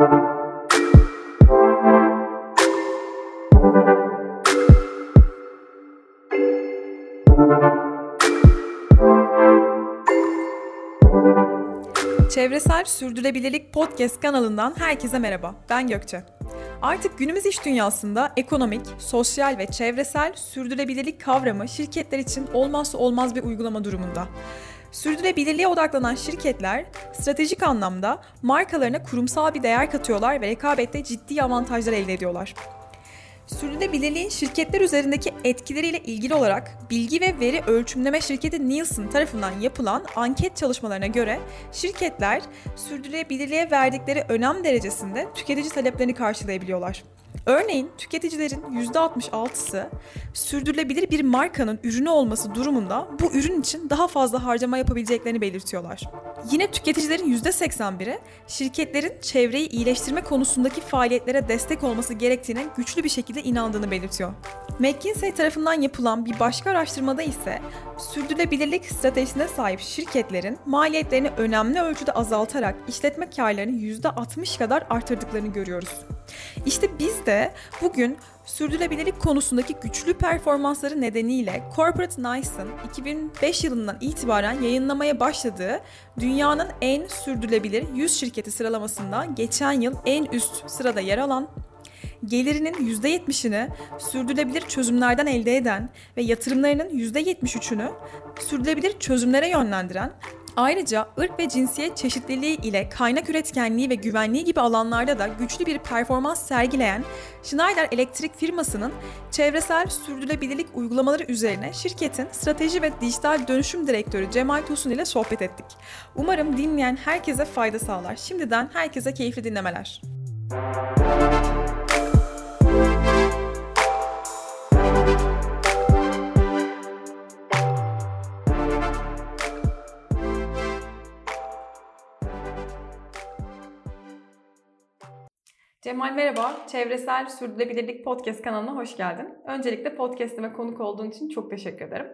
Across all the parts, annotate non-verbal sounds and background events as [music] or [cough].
Çevresel Sürdürülebilirlik Podcast kanalından herkese merhaba. Ben Gökçe. Artık günümüz iş dünyasında ekonomik, sosyal ve çevresel sürdürülebilirlik kavramı şirketler için olmazsa olmaz bir uygulama durumunda. Sürdürülebilirliğe odaklanan şirketler stratejik anlamda markalarına kurumsal bir değer katıyorlar ve rekabette ciddi avantajlar elde ediyorlar. Sürdürülebilirliğin şirketler üzerindeki etkileriyle ilgili olarak bilgi ve veri ölçümleme şirketi Nielsen tarafından yapılan anket çalışmalarına göre şirketler sürdürülebilirliğe verdikleri önem derecesinde tüketici taleplerini karşılayabiliyorlar. Örneğin tüketicilerin %66'sı sürdürülebilir bir markanın ürünü olması durumunda bu ürün için daha fazla harcama yapabileceklerini belirtiyorlar. Yine tüketicilerin %81'i şirketlerin çevreyi iyileştirme konusundaki faaliyetlere destek olması gerektiğine güçlü bir şekilde inandığını belirtiyor. McKinsey tarafından yapılan bir başka araştırmada ise sürdürülebilirlik stratejisine sahip şirketlerin maliyetlerini önemli ölçüde azaltarak işletme karlarını %60 kadar artırdıklarını görüyoruz. İşte biz de bugün sürdürülebilirlik konusundaki güçlü performansları nedeniyle Corporate Knighes'ın 2005 yılından itibaren yayınlamaya başladığı dünyanın en sürdürülebilir 100 şirketi sıralamasında geçen yıl en üst sırada yer alan gelirinin %70'ini sürdürülebilir çözümlerden elde eden ve yatırımlarının %73'ünü sürdürülebilir çözümlere yönlendiren Ayrıca ırk ve cinsiyet çeşitliliği ile kaynak üretkenliği ve güvenliği gibi alanlarda da güçlü bir performans sergileyen Schneider Elektrik firmasının çevresel sürdürülebilirlik uygulamaları üzerine şirketin strateji ve dijital dönüşüm direktörü Cemal Tosun ile sohbet ettik. Umarım dinleyen herkese fayda sağlar. Şimdiden herkese keyifli dinlemeler. Cemal merhaba. Çevresel Sürdürülebilirlik Podcast kanalına hoş geldin. Öncelikle podcast'ime konuk olduğun için çok teşekkür ederim.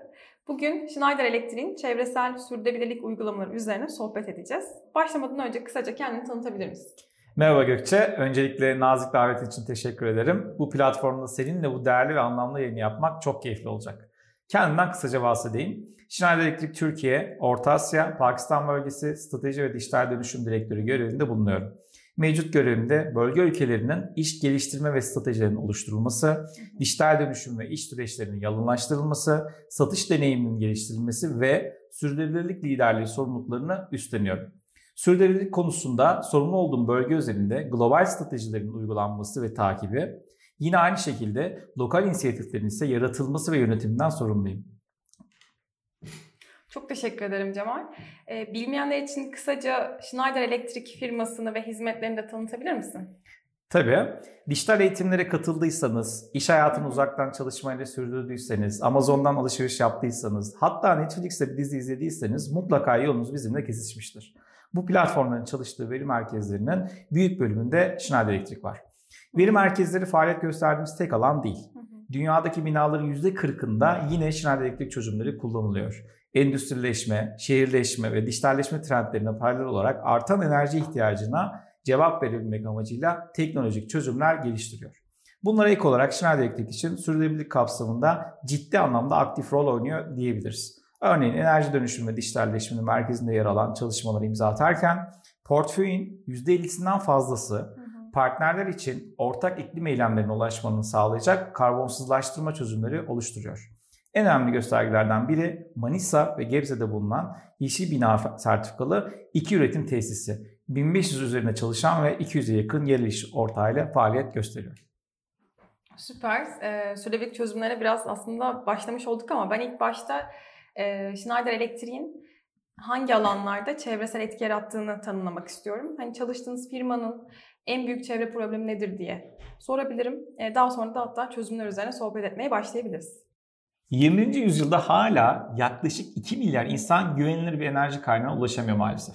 Bugün Schneider Electric'in çevresel sürdürülebilirlik uygulamaları üzerine sohbet edeceğiz. Başlamadan önce kısaca kendini tanıtabilir misin? Merhaba Gökçe. Öncelikle nazik davetin için teşekkür ederim. Bu platformda seninle bu değerli ve anlamlı yayını yapmak çok keyifli olacak. Kendimden kısaca bahsedeyim. Schneider Electric Türkiye, Orta Asya, Pakistan bölgesi strateji ve dijital dönüşüm direktörü görevinde bulunuyorum. Mevcut görevimde bölge ülkelerinin iş geliştirme ve stratejilerinin oluşturulması, dijital dönüşüm ve iş süreçlerinin yalınlaştırılması, satış deneyiminin geliştirilmesi ve sürdürülebilirlik liderliği sorumluluklarını üstleniyorum. Sürdürülebilirlik konusunda sorumlu olduğum bölge özelinde global stratejilerin uygulanması ve takibi, yine aynı şekilde lokal inisiyatiflerin ise yaratılması ve yönetiminden sorumluyum. Çok teşekkür ederim Cemal. Ee, bilmeyenler için kısaca Schneider Elektrik firmasını ve hizmetlerini de tanıtabilir misin? Tabii. Dijital eğitimlere katıldıysanız, iş hayatını uzaktan çalışmayla sürdürdüyseniz, Amazon'dan alışveriş yaptıysanız, hatta Netflix'te bir dizi izlediyseniz mutlaka yolunuz bizimle kesişmiştir. Bu platformların çalıştığı veri merkezlerinin büyük bölümünde Schneider Elektrik var. Veri merkezleri faaliyet gösterdiğimiz tek alan değil. Dünyadaki binaların %40'ında yine Schneider Elektrik çözümleri kullanılıyor endüstrileşme, şehirleşme ve dijitalleşme trendlerine paralel olarak artan enerji ihtiyacına cevap verebilmek amacıyla teknolojik çözümler geliştiriyor. Bunlara ek olarak Schneider Electric için sürdürülebilirlik kapsamında ciddi anlamda aktif rol oynuyor diyebiliriz. Örneğin enerji dönüşümü ve dijitalleşmenin merkezinde yer alan çalışmaları imza atarken portföyün %50'sinden fazlası partnerler için ortak iklim eylemlerine ulaşmanın sağlayacak karbonsuzlaştırma çözümleri oluşturuyor. En önemli göstergelerden biri Manisa ve Gebze'de bulunan yeşil bina sertifikalı iki üretim tesisi. 1500 üzerine çalışan ve 200'e yakın yerel iş ortağıyla faaliyet gösteriyor. Süper. Ee, sürdürülebilirlik çözümlerine biraz aslında başlamış olduk ama ben ilk başta e, Schneider Electric'in hangi alanlarda çevresel etki yarattığını tanımlamak istiyorum. Hani çalıştığınız firmanın en büyük çevre problemi nedir diye sorabilirim. E, daha sonra da hatta çözümler üzerine sohbet etmeye başlayabiliriz. 20. yüzyılda hala yaklaşık 2 milyar insan güvenilir bir enerji kaynağına ulaşamıyor maalesef.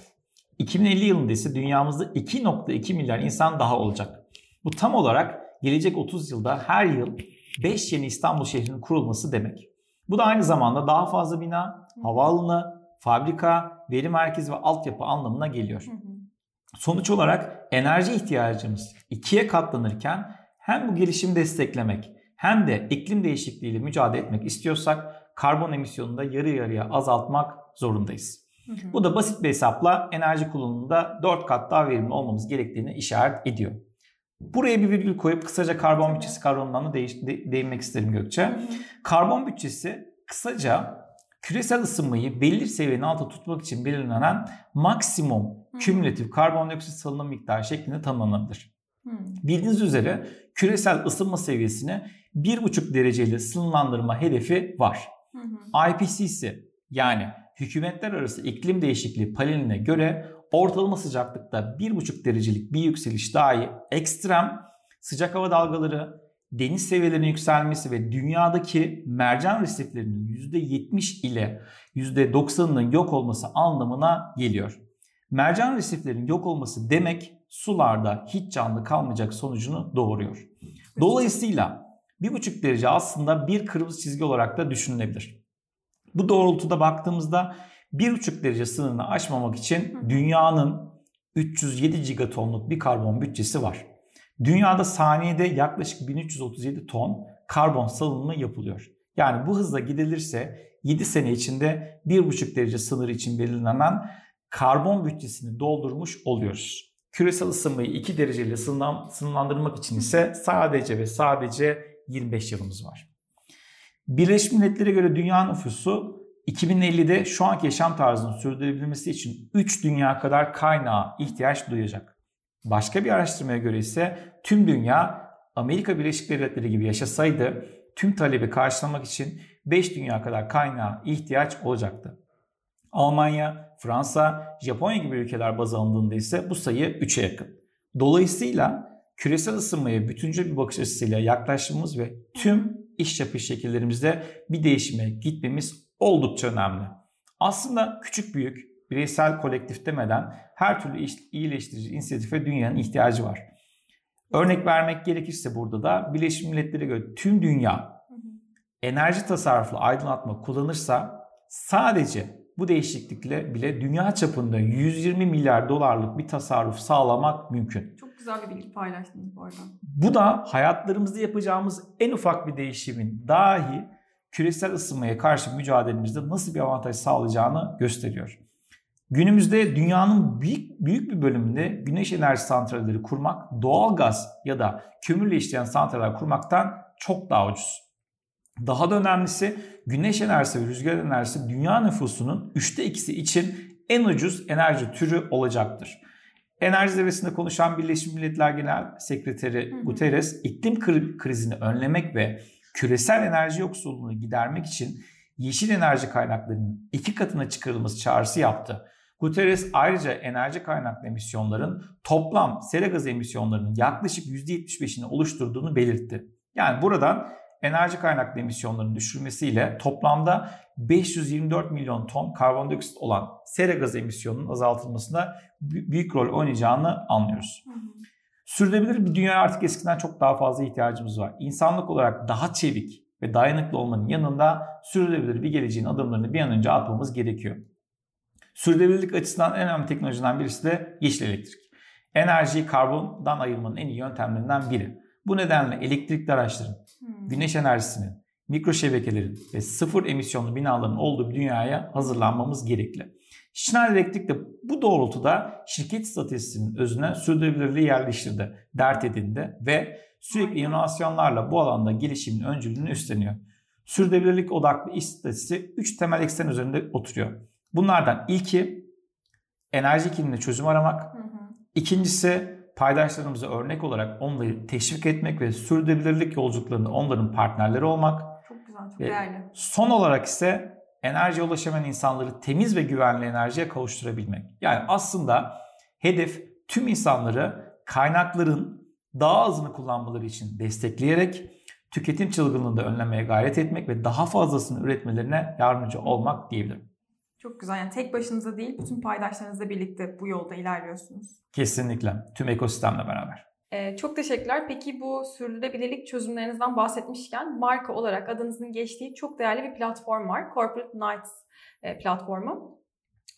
2050 yılında ise dünyamızda 2.2 milyar insan daha olacak. Bu tam olarak gelecek 30 yılda her yıl 5 yeni İstanbul şehrinin kurulması demek. Bu da aynı zamanda daha fazla bina, havaalanı, fabrika, veri merkezi ve altyapı anlamına geliyor. Sonuç olarak enerji ihtiyacımız ikiye katlanırken hem bu gelişimi desteklemek hem de iklim değişikliğiyle mücadele etmek istiyorsak karbon emisyonunu da yarı yarıya azaltmak zorundayız. Hı hı. Bu da basit bir hesapla enerji kullanımında 4 kat daha verimli olmamız gerektiğini işaret ediyor. Buraya bir virgül koyup kısaca karbon bütçesi kavramından da değiş, de, değinmek isterim Gökçe. Hı hı. Karbon bütçesi kısaca küresel ısınmayı belli seviyenin altında tutmak için belirlenen maksimum kümülatif karbondioksit salınım miktarı şeklinde tanımlanabilir. Hmm. Bildiğiniz üzere küresel ısınma seviyesini 1,5 dereceyle sınırlandırma hedefi var. Hı IPCC yani Hükümetler Arası İklim Değişikliği paneline göre ortalama sıcaklıkta 1,5 derecelik bir yükseliş dahi ekstrem sıcak hava dalgaları, deniz seviyelerinin yükselmesi ve dünyadaki mercan resiflerinin %70 ile %90'ının yok olması anlamına geliyor. Mercan resiflerinin yok olması demek sularda hiç canlı kalmayacak sonucunu doğuruyor. Dolayısıyla 1,5 derece aslında bir kırmızı çizgi olarak da düşünülebilir. Bu doğrultuda baktığımızda 1,5 derece sınırını aşmamak için dünyanın 307 gigatonluk bir karbon bütçesi var. Dünyada saniyede yaklaşık 1337 ton karbon salınımı yapılıyor. Yani bu hızla gidilirse 7 sene içinde 1,5 derece sınırı için belirlenen karbon bütçesini doldurmuş oluyoruz. Küresel ısınmayı 2 dereceyle sınırlandırmak için ise sadece ve sadece 25 yılımız var. Birleşmiş Milletler'e göre dünya nüfusu 2050'de şu anki yaşam tarzının sürdürülebilmesi için 3 dünya kadar kaynağa ihtiyaç duyacak. Başka bir araştırmaya göre ise tüm dünya Amerika Birleşik Devletleri gibi yaşasaydı tüm talebi karşılamak için 5 dünya kadar kaynağa ihtiyaç olacaktı. Almanya, Fransa, Japonya gibi ülkeler baz alındığında ise bu sayı 3'e yakın. Dolayısıyla küresel ısınmaya bütüncül bir bakış açısıyla yaklaşmamız ve tüm iş yapış şekillerimizde bir değişime gitmemiz oldukça önemli. Aslında küçük büyük, bireysel kolektif demeden her türlü iyileştirici inisiyatife dünyanın ihtiyacı var. Örnek vermek gerekirse burada da Birleşmiş Milletler'e göre tüm dünya enerji tasarruflu aydınlatma kullanırsa sadece bu değişiklikle bile dünya çapında 120 milyar dolarlık bir tasarruf sağlamak mümkün. Çok güzel bir bilgi paylaştınız bu arada. Bu da hayatlarımızda yapacağımız en ufak bir değişimin dahi küresel ısınmaya karşı mücadelemizde nasıl bir avantaj sağlayacağını gösteriyor. Günümüzde dünyanın büyük, büyük bir bölümünde güneş enerji santralleri kurmak doğal gaz ya da kömürle işleyen santraller kurmaktan çok daha ucuz. Daha da önemlisi güneş enerjisi ve rüzgar enerjisi dünya nüfusunun üçte ikisi için en ucuz enerji türü olacaktır. Enerji zirvesinde konuşan Birleşmiş Milletler Genel Sekreteri Guterres iklim krizini önlemek ve küresel enerji yoksulluğunu gidermek için yeşil enerji kaynaklarının iki katına çıkarılması çağrısı yaptı. Guterres ayrıca enerji kaynaklı emisyonların toplam sera gazı emisyonlarının yaklaşık %75'ini oluşturduğunu belirtti. Yani buradan enerji kaynaklı emisyonların düşürmesiyle toplamda 524 milyon ton karbondioksit olan sera gazı emisyonunun azaltılmasında büyük rol oynayacağını anlıyoruz. Hı hı. Sürdürülebilir bir dünya artık eskiden çok daha fazla ihtiyacımız var. İnsanlık olarak daha çevik ve dayanıklı olmanın yanında sürdürülebilir bir geleceğin adımlarını bir an önce atmamız gerekiyor. Sürdürülebilirlik açısından en önemli teknolojiden birisi de yeşil elektrik. Enerjiyi karbondan ayırmanın en iyi yöntemlerinden biri. Bu nedenle elektrikli araçların, hmm. güneş enerjisinin, mikro şebekelerin ve sıfır emisyonlu binaların olduğu bir dünyaya hazırlanmamız gerekli. Schneider Electric de bu doğrultuda şirket stratejisinin özüne sürdürülebilirliği yerleştirdi, dert edindi ve sürekli inovasyonlarla bu alanda gelişimin öncülüğünü üstleniyor. Sürdürülebilirlik odaklı iş stratejisi 3 temel eksen üzerinde oturuyor. Bunlardan ilki enerji iklimine çözüm aramak. Hı hı. İkincisi paydaşlarımıza örnek olarak onları teşvik etmek ve sürdürülebilirlik yolculuklarında onların partnerleri olmak. Çok güzel, çok ve değerli. Son olarak ise enerjiye ulaşamayan insanları temiz ve güvenli enerjiye kavuşturabilmek. Yani aslında hedef tüm insanları kaynakların daha azını kullanmaları için destekleyerek tüketim çılgınlığını da önlemeye gayret etmek ve daha fazlasını üretmelerine yardımcı olmak diyebilirim. Çok güzel. Yani tek başınıza değil, bütün paydaşlarınızla birlikte bu yolda ilerliyorsunuz. Kesinlikle. Tüm ekosistemle beraber. Ee, çok teşekkürler. Peki bu sürdürülebilirlik çözümlerinizden bahsetmişken marka olarak adınızın geçtiği çok değerli bir platform var. Corporate Nights e, platformu.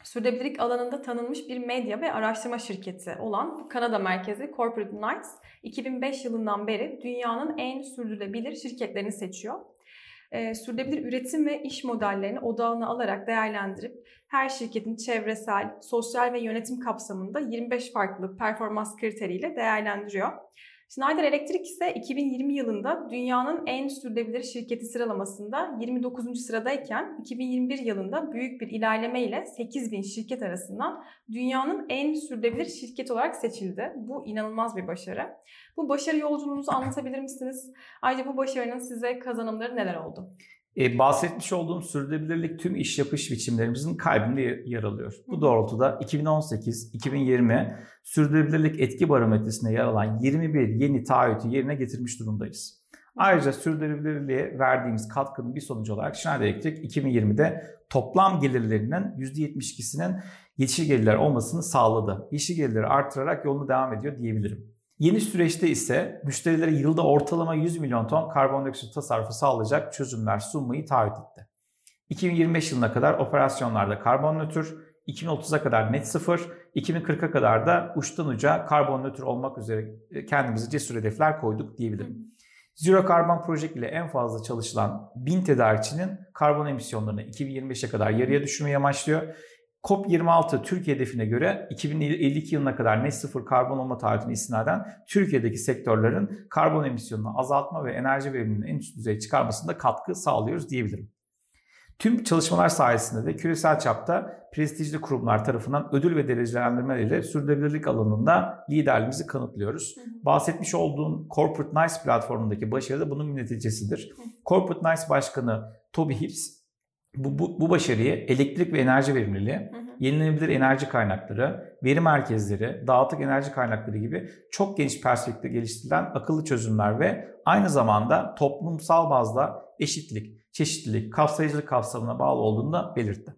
sürdürülebilirlik alanında tanınmış bir medya ve araştırma şirketi olan Kanada merkezli Corporate Knights 2005 yılından beri dünyanın en sürdürülebilir şirketlerini seçiyor. Ee, sürdürülebilir üretim ve iş modellerini odağına alarak değerlendirip her şirketin çevresel, sosyal ve yönetim kapsamında 25 farklı performans kriteriyle değerlendiriyor. Schneider Electric ise 2020 yılında dünyanın en sürdürülebilir şirketi sıralamasında 29. sıradayken 2021 yılında büyük bir ilerleme ile 8000 şirket arasından dünyanın en sürdürülebilir şirket olarak seçildi. Bu inanılmaz bir başarı. Bu başarı yolculuğunuzu anlatabilir misiniz? Ayrıca bu başarının size kazanımları neler oldu? E, bahsetmiş olduğum sürdürülebilirlik tüm iş yapış biçimlerimizin kalbinde yer alıyor. Bu doğrultuda 2018-2020 sürdürülebilirlik etki barometresinde yer alan 21 yeni taahhütü yerine getirmiş durumdayız. Ayrıca sürdürülebilirliğe verdiğimiz katkının bir sonucu olarak Schneider Electric 2020'de toplam gelirlerinin %72'sinin yeşil gelirler olmasını sağladı. Yeşil gelirleri artırarak yolunu devam ediyor diyebilirim. Yeni süreçte ise müşterilere yılda ortalama 100 milyon ton karbondioksit tasarrufu sağlayacak çözümler sunmayı taahhüt etti. 2025 yılına kadar operasyonlarda karbon nötr, 2030'a kadar net sıfır, 2040'a kadar da uçtan uca karbon nötr olmak üzere kendimize cesur hedefler koyduk diyebilirim. Zero Carbon Project ile en fazla çalışılan 1000 tedarikçinin karbon emisyonlarını 2025'e kadar yarıya düşürmeyi amaçlıyor COP26 Türkiye hedefine göre 2052 yılına kadar net sıfır karbon olma taahhütüne istinaden Türkiye'deki sektörlerin karbon emisyonunu azaltma ve enerji verimliliğini en üst düzeye çıkarmasında katkı sağlıyoruz diyebilirim. Tüm çalışmalar sayesinde de küresel çapta prestijli kurumlar tarafından ödül ve derecelendirmeleriyle sürdürülebilirlik alanında liderliğimizi kanıtlıyoruz. Hı hı. Bahsetmiş olduğum Corporate Nice platformundaki başarı da bunun neticesidir. Hı. Corporate Nice Başkanı Toby Hibbs bu, bu, bu başarıyı elektrik ve enerji verimliliği, hı hı. yenilenebilir enerji kaynakları, veri merkezleri, dağıtık enerji kaynakları gibi çok geniş perspektifte geliştirilen akıllı çözümler ve aynı zamanda toplumsal bazda eşitlik, çeşitlilik, kapsayıcılık kapsamına bağlı olduğunu da belirtti.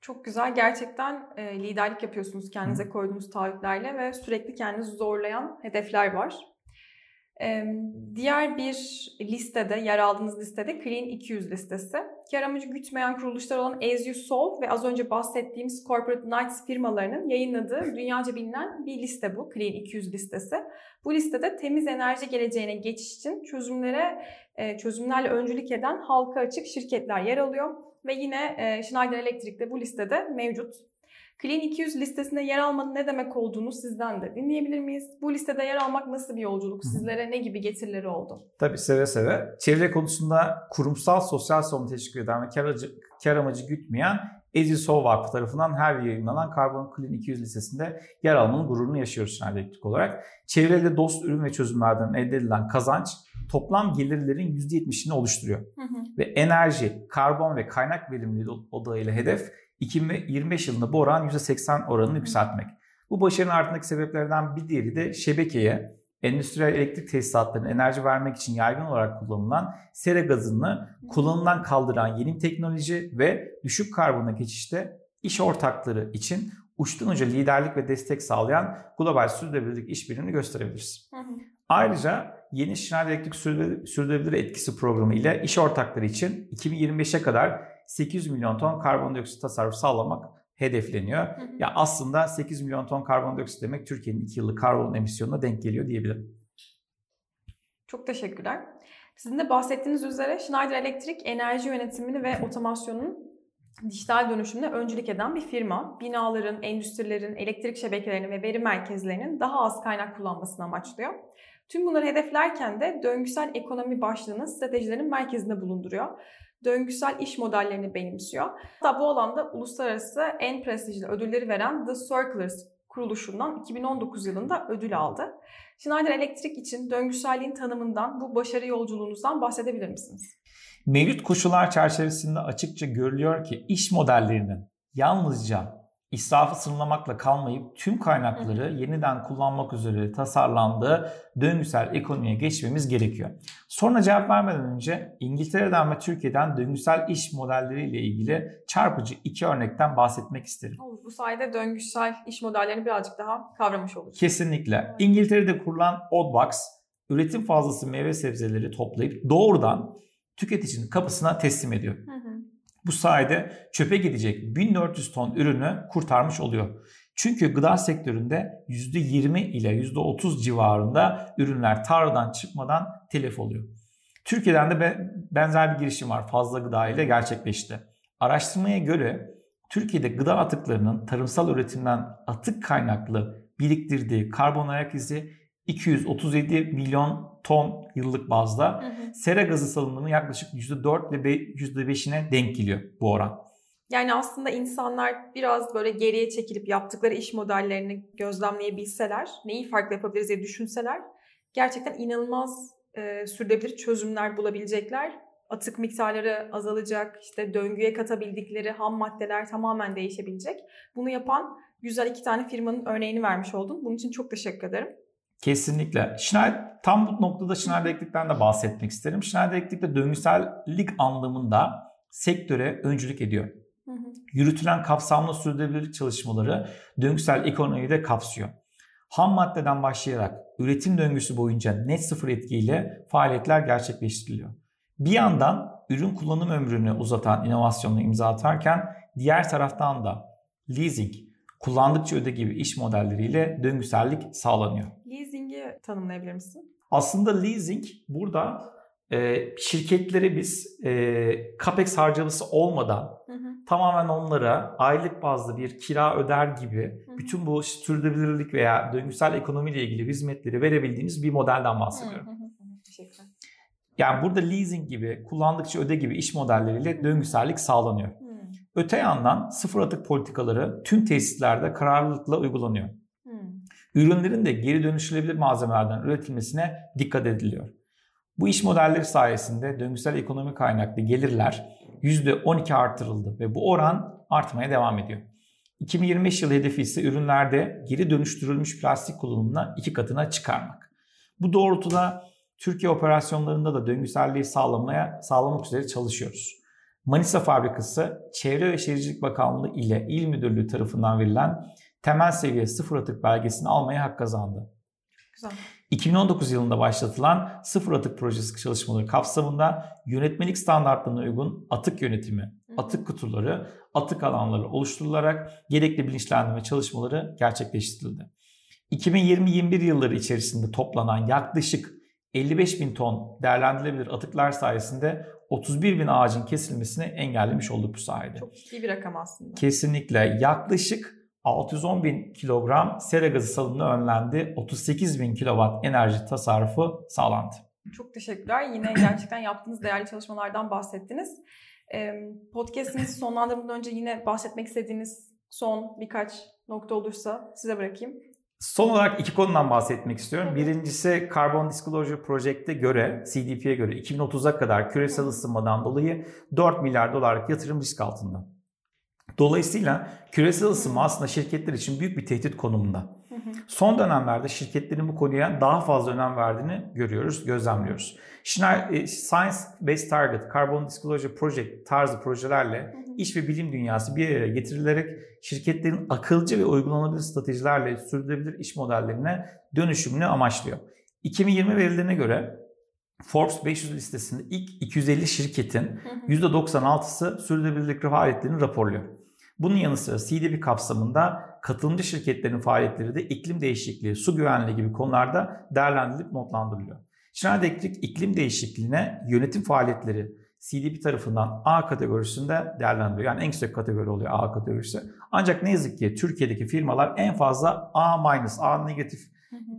Çok güzel. Gerçekten e, liderlik yapıyorsunuz kendinize koyduğunuz taahhütlerle ve sürekli kendinizi zorlayan hedefler var. Diğer bir listede, yer aldığınız listede Clean 200 listesi. Kar amacı gütmeyen kuruluşlar olan As You Solve ve az önce bahsettiğimiz Corporate Knights firmalarının yayınladığı [laughs] dünyaca bilinen bir liste bu. Clean 200 listesi. Bu listede temiz enerji geleceğine geçiş için çözümlere çözümlerle öncülük eden halka açık şirketler yer alıyor. Ve yine Schneider Electric de bu listede mevcut. Clean 200 listesinde yer almanın ne demek olduğunu sizden de dinleyebilir miyiz? Bu listede yer almak nasıl bir yolculuk? Sizlere ne gibi getirileri oldu? Tabii seve seve. Çevre konusunda kurumsal sosyal sorumlu teşvik eden ve kar amacı, kar amacı gütmeyen Eziso Vakfı tarafından her yayınlanan Carbon Clean 200 listesinde yer almanın gururunu yaşıyoruz Elektrik olarak. Çevrede dost ürün ve çözümlerden elde edilen kazanç toplam gelirlerin %70'ini oluşturuyor. Hı hı. Ve enerji, karbon ve kaynak verimliliği odağıyla hedef 2025 yılında bu oran %80 oranını yükseltmek. Bu başarının ardındaki sebeplerden bir diğeri de şebekeye, endüstriyel elektrik tesisatlarına enerji vermek için yaygın olarak kullanılan sera gazını kullanımdan kaldıran yeni teknoloji ve düşük karbona geçişte iş ortakları için uçtan uca liderlik ve destek sağlayan global sürdürülebilirlik işbirliğini gösterebiliriz. Hı hı. Ayrıca yeni Schneider Elektrik Sürdürülebilir Etkisi Programı ile iş ortakları için 2025'e kadar 800 milyon ton karbondioksit tasarruf sağlamak hedefleniyor. Hı hı. Ya aslında 8 milyon ton karbondioksit demek Türkiye'nin 2 yıllık karbon emisyonuna denk geliyor diyebilirim. Çok teşekkürler. Sizin de bahsettiğiniz üzere Schneider Electric enerji yönetimini ve otomasyonun dijital dönüşümüne öncülük eden bir firma. Binaların, endüstrilerin, elektrik şebekelerinin ve veri merkezlerinin daha az kaynak kullanmasını amaçlıyor. Tüm bunları hedeflerken de döngüsel ekonomi başlığını stratejilerin merkezinde bulunduruyor döngüsel iş modellerini benimsiyor. Hatta bu alanda uluslararası en prestijli ödülleri veren The Circulars kuruluşundan 2019 yılında ödül aldı. Schneider Electric için döngüselliğin tanımından, bu başarı yolculuğunuzdan bahsedebilir misiniz? Mevcut koşullar çerçevesinde açıkça görülüyor ki iş modellerinin yalnızca israfı sınırlamakla kalmayıp tüm kaynakları yeniden kullanmak üzere tasarlandığı döngüsel ekonomiye geçmemiz gerekiyor. Sonra cevap vermeden önce İngiltere'den ve Türkiye'den döngüsel iş modelleriyle ilgili çarpıcı iki örnekten bahsetmek isterim. Bu sayede döngüsel iş modellerini birazcık daha kavramış oluruz. Kesinlikle. İngiltere'de kurulan Oddbox üretim fazlası meyve sebzeleri toplayıp doğrudan tüketicinin kapısına teslim ediyor. Hı hı. Bu sayede çöpe gidecek 1400 ton ürünü kurtarmış oluyor. Çünkü gıda sektöründe %20 ile %30 civarında ürünler tarladan çıkmadan telef oluyor. Türkiye'den de benzer bir girişim var fazla gıda ile gerçekleşti. Araştırmaya göre Türkiye'de gıda atıklarının tarımsal üretimden atık kaynaklı biriktirdiği karbon ayak izi 237 milyon ton yıllık bazda. Hı hı. Sera gazı salınımının yaklaşık %4 ve %5'ine denk geliyor bu oran. Yani aslında insanlar biraz böyle geriye çekilip yaptıkları iş modellerini gözlemleyebilseler, neyi farklı yapabiliriz diye düşünseler gerçekten inanılmaz e, sürdürülebilir çözümler bulabilecekler. Atık miktarları azalacak, işte döngüye katabildikleri ham maddeler tamamen değişebilecek. Bunu yapan güzel iki tane firmanın örneğini vermiş oldun. Bunun için çok teşekkür ederim. Kesinlikle. Schneider, tam bu noktada Schneider Elektrik'ten de bahsetmek isterim. Schneider Elektrik de döngüsellik anlamında sektöre öncülük ediyor. Hı hı. Yürütülen kapsamlı sürdürülebilirlik çalışmaları döngüsel ekonomiyi de kapsıyor. Ham maddeden başlayarak üretim döngüsü boyunca net sıfır etkiyle faaliyetler gerçekleştiriliyor. Bir yandan ürün kullanım ömrünü uzatan inovasyonla imza atarken diğer taraftan da leasing, kullandıkça öde gibi iş modelleriyle döngüsellik sağlanıyor. Leasing'i tanımlayabilir misin? Aslında leasing burada e, şirketlere biz e, capex harcaması olmadan hı hı. tamamen onlara aylık bazlı bir kira öder gibi hı hı. bütün bu sürdürülebilirlik veya döngüsel ekonomiyle ilgili hizmetleri verebildiğimiz bir modelden bahsediyorum. Hı hı hı. Teşekkür Yani burada leasing gibi, kullandıkça öde gibi iş modelleriyle döngüsellik sağlanıyor. Öte yandan sıfır atık politikaları tüm tesislerde kararlılıkla uygulanıyor. Hmm. Ürünlerin de geri dönüştürülebilir malzemelerden üretilmesine dikkat ediliyor. Bu iş modelleri sayesinde döngüsel ekonomi kaynaklı gelirler %12 artırıldı ve bu oran artmaya devam ediyor. 2025 yılı hedefi ise ürünlerde geri dönüştürülmüş plastik kullanımına iki katına çıkarmak. Bu doğrultuda Türkiye operasyonlarında da döngüselliği sağlamaya sağlamak üzere çalışıyoruz. Manisa Fabrikası Çevre ve Şehircilik Bakanlığı ile İl Müdürlüğü tarafından verilen temel seviye sıfır atık belgesini almaya hak kazandı. Güzel. 2019 yılında başlatılan sıfır atık projesi çalışmaları kapsamında yönetmelik standartlarına uygun atık yönetimi, atık kutuları, atık alanları oluşturularak gerekli bilinçlendirme çalışmaları gerçekleştirildi. 2020-21 yılları içerisinde toplanan yaklaşık 55 bin ton değerlendirilebilir atıklar sayesinde 31 bin ağacın kesilmesini engellemiş olduk bu sayede. Çok ciddi bir rakam aslında. Kesinlikle. Yaklaşık 610 bin kilogram sera gazı salınımı önlendi. 38 bin kilowatt enerji tasarrufu sağlandı. Çok teşekkürler. Yine [coughs] gerçekten yaptığınız değerli çalışmalardan bahsettiniz. Podcast'inizi sonlandırmadan önce yine bahsetmek istediğiniz son birkaç nokta olursa size bırakayım. Son olarak iki konudan bahsetmek istiyorum. Birincisi Carbon Disclosure Project'e göre, CDP'ye göre 2030'a kadar küresel ısınmadan dolayı 4 milyar dolarlık yatırım risk altında. Dolayısıyla küresel ısınma aslında şirketler için büyük bir tehdit konumunda. Son dönemlerde şirketlerin bu konuya daha fazla önem verdiğini görüyoruz, gözlemliyoruz. E, Science Based Target, Carbon Disclosure Project tarzı projelerle iş ve bilim dünyası bir araya getirilerek şirketlerin akılcı ve uygulanabilir stratejilerle sürdürülebilir iş modellerine dönüşümünü amaçlıyor. 2020 verilerine göre Forbes 500 listesinde ilk 250 şirketin %96'sı sürdürülebilirlik faaliyetlerini raporluyor. Bunun yanı sıra CDP kapsamında katılımcı şirketlerin faaliyetleri de iklim değişikliği, su güvenliği gibi konularda değerlendirilip notlandırılıyor. Schneider Electric iklim değişikliğine yönetim faaliyetleri CDP tarafından A kategorisinde değerlendiriliyor. Yani en yüksek kategori oluyor A kategorisi. Ancak ne yazık ki Türkiye'deki firmalar en fazla A-, A negatif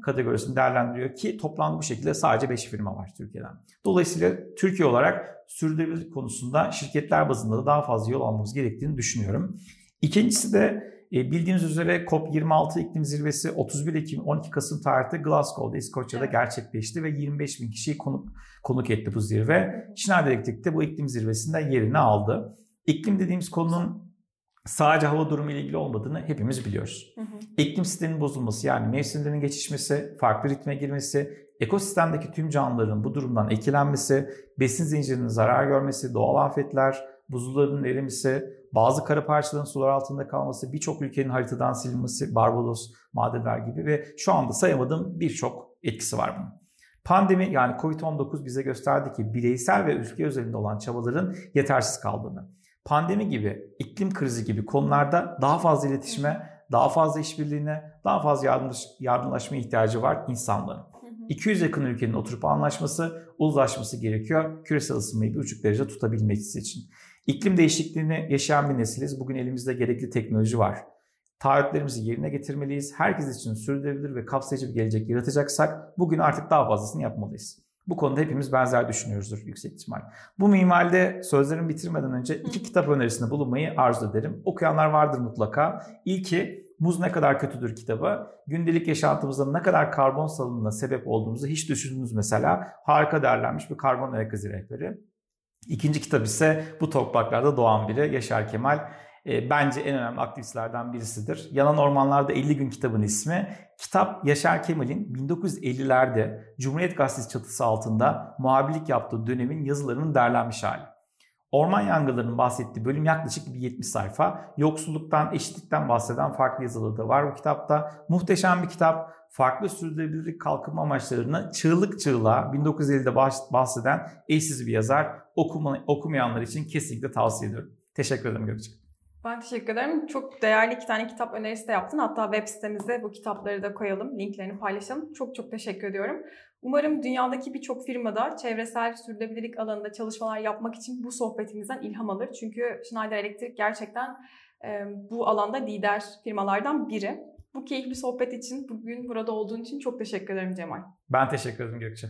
kategorisini değerlendiriyor ki toplamda bu şekilde sadece 5 firma var Türkiye'den. Dolayısıyla Türkiye olarak sürdürülebilirlik konusunda şirketler bazında da daha fazla yol almamız gerektiğini düşünüyorum. İkincisi de e, bildiğiniz üzere COP26 iklim zirvesi 31 Ekim 12 Kasım tarihte Glasgow'da İskoçya'da evet. gerçekleşti ve 25 bin kişiyi konuk, konuk etti bu zirve. Schneider Electric de bu iklim zirvesinde yerini aldı. İklim dediğimiz konunun sadece hava durumu ile ilgili olmadığını hepimiz biliyoruz. Hı hı. İklim sisteminin bozulması yani mevsimlerin geçişmesi, farklı ritme girmesi, ekosistemdeki tüm canlıların bu durumdan etkilenmesi, besin zincirinin zarar görmesi, doğal afetler, buzulların erimesi, bazı kara parçaların sular altında kalması, birçok ülkenin haritadan silinmesi, Barbados, Madeler gibi ve şu anda sayamadığım birçok etkisi var bunun. Pandemi yani Covid-19 bize gösterdi ki bireysel ve ülke özelinde olan çabaların yetersiz kaldığını. Pandemi gibi, iklim krizi gibi konularda daha fazla iletişime, daha fazla işbirliğine, daha fazla yardımlaş, yardımlaşma ihtiyacı var insanların. 200 yakın ülkenin oturup anlaşması, uzlaşması gerekiyor küresel ısınmayı bir buçuk derece tutabilmesi için. İklim değişikliğini yaşayan bir nesiliz. Bugün elimizde gerekli teknoloji var. Taahhütlerimizi yerine getirmeliyiz. Herkes için sürdürülebilir ve kapsayıcı bir gelecek yaratacaksak bugün artık daha fazlasını yapmalıyız. Bu konuda hepimiz benzer düşünüyoruzdur yüksek ihtimal. Bu minvalde sözlerimi bitirmeden önce iki kitap önerisinde bulunmayı arzu ederim. Okuyanlar vardır mutlaka. İlki Muz ne kadar kötüdür kitabı. Gündelik yaşantımızda ne kadar karbon salınımına sebep olduğumuzu hiç düşündünüz mesela. Harika derlenmiş bir karbon ayak izi rehberi. İkinci kitap ise bu topraklarda doğan biri Yaşar Kemal. E, bence en önemli aktivistlerden birisidir. Yanan Ormanlarda 50 Gün kitabın ismi. Kitap Yaşar Kemal'in 1950'lerde Cumhuriyet Gazetesi çatısı altında muhabirlik yaptığı dönemin yazılarının derlenmiş hali. Orman yangınlarının bahsettiği bölüm yaklaşık bir 70 sayfa. Yoksulluktan, eşitlikten bahseden farklı yazıları da var bu kitapta. Muhteşem bir kitap. Farklı sürdürülebilirlik kalkınma amaçlarını çığlık çığlığa 1950'de bahseden eşsiz bir yazar. Okuma, okumayanlar için kesinlikle tavsiye ediyorum. Teşekkür ederim Gökçe. Ben teşekkür ederim. Çok değerli iki tane kitap önerisi de yaptın. Hatta web sitemize bu kitapları da koyalım, linklerini paylaşalım. Çok çok teşekkür ediyorum. Umarım dünyadaki birçok firmada çevresel sürdürülebilirlik alanında çalışmalar yapmak için bu sohbetimizden ilham alır. Çünkü Schneider Electric gerçekten e, bu alanda lider firmalardan biri. Bu keyifli sohbet için, bugün burada olduğun için çok teşekkür ederim Cemal. Ben teşekkür ederim Gökçe.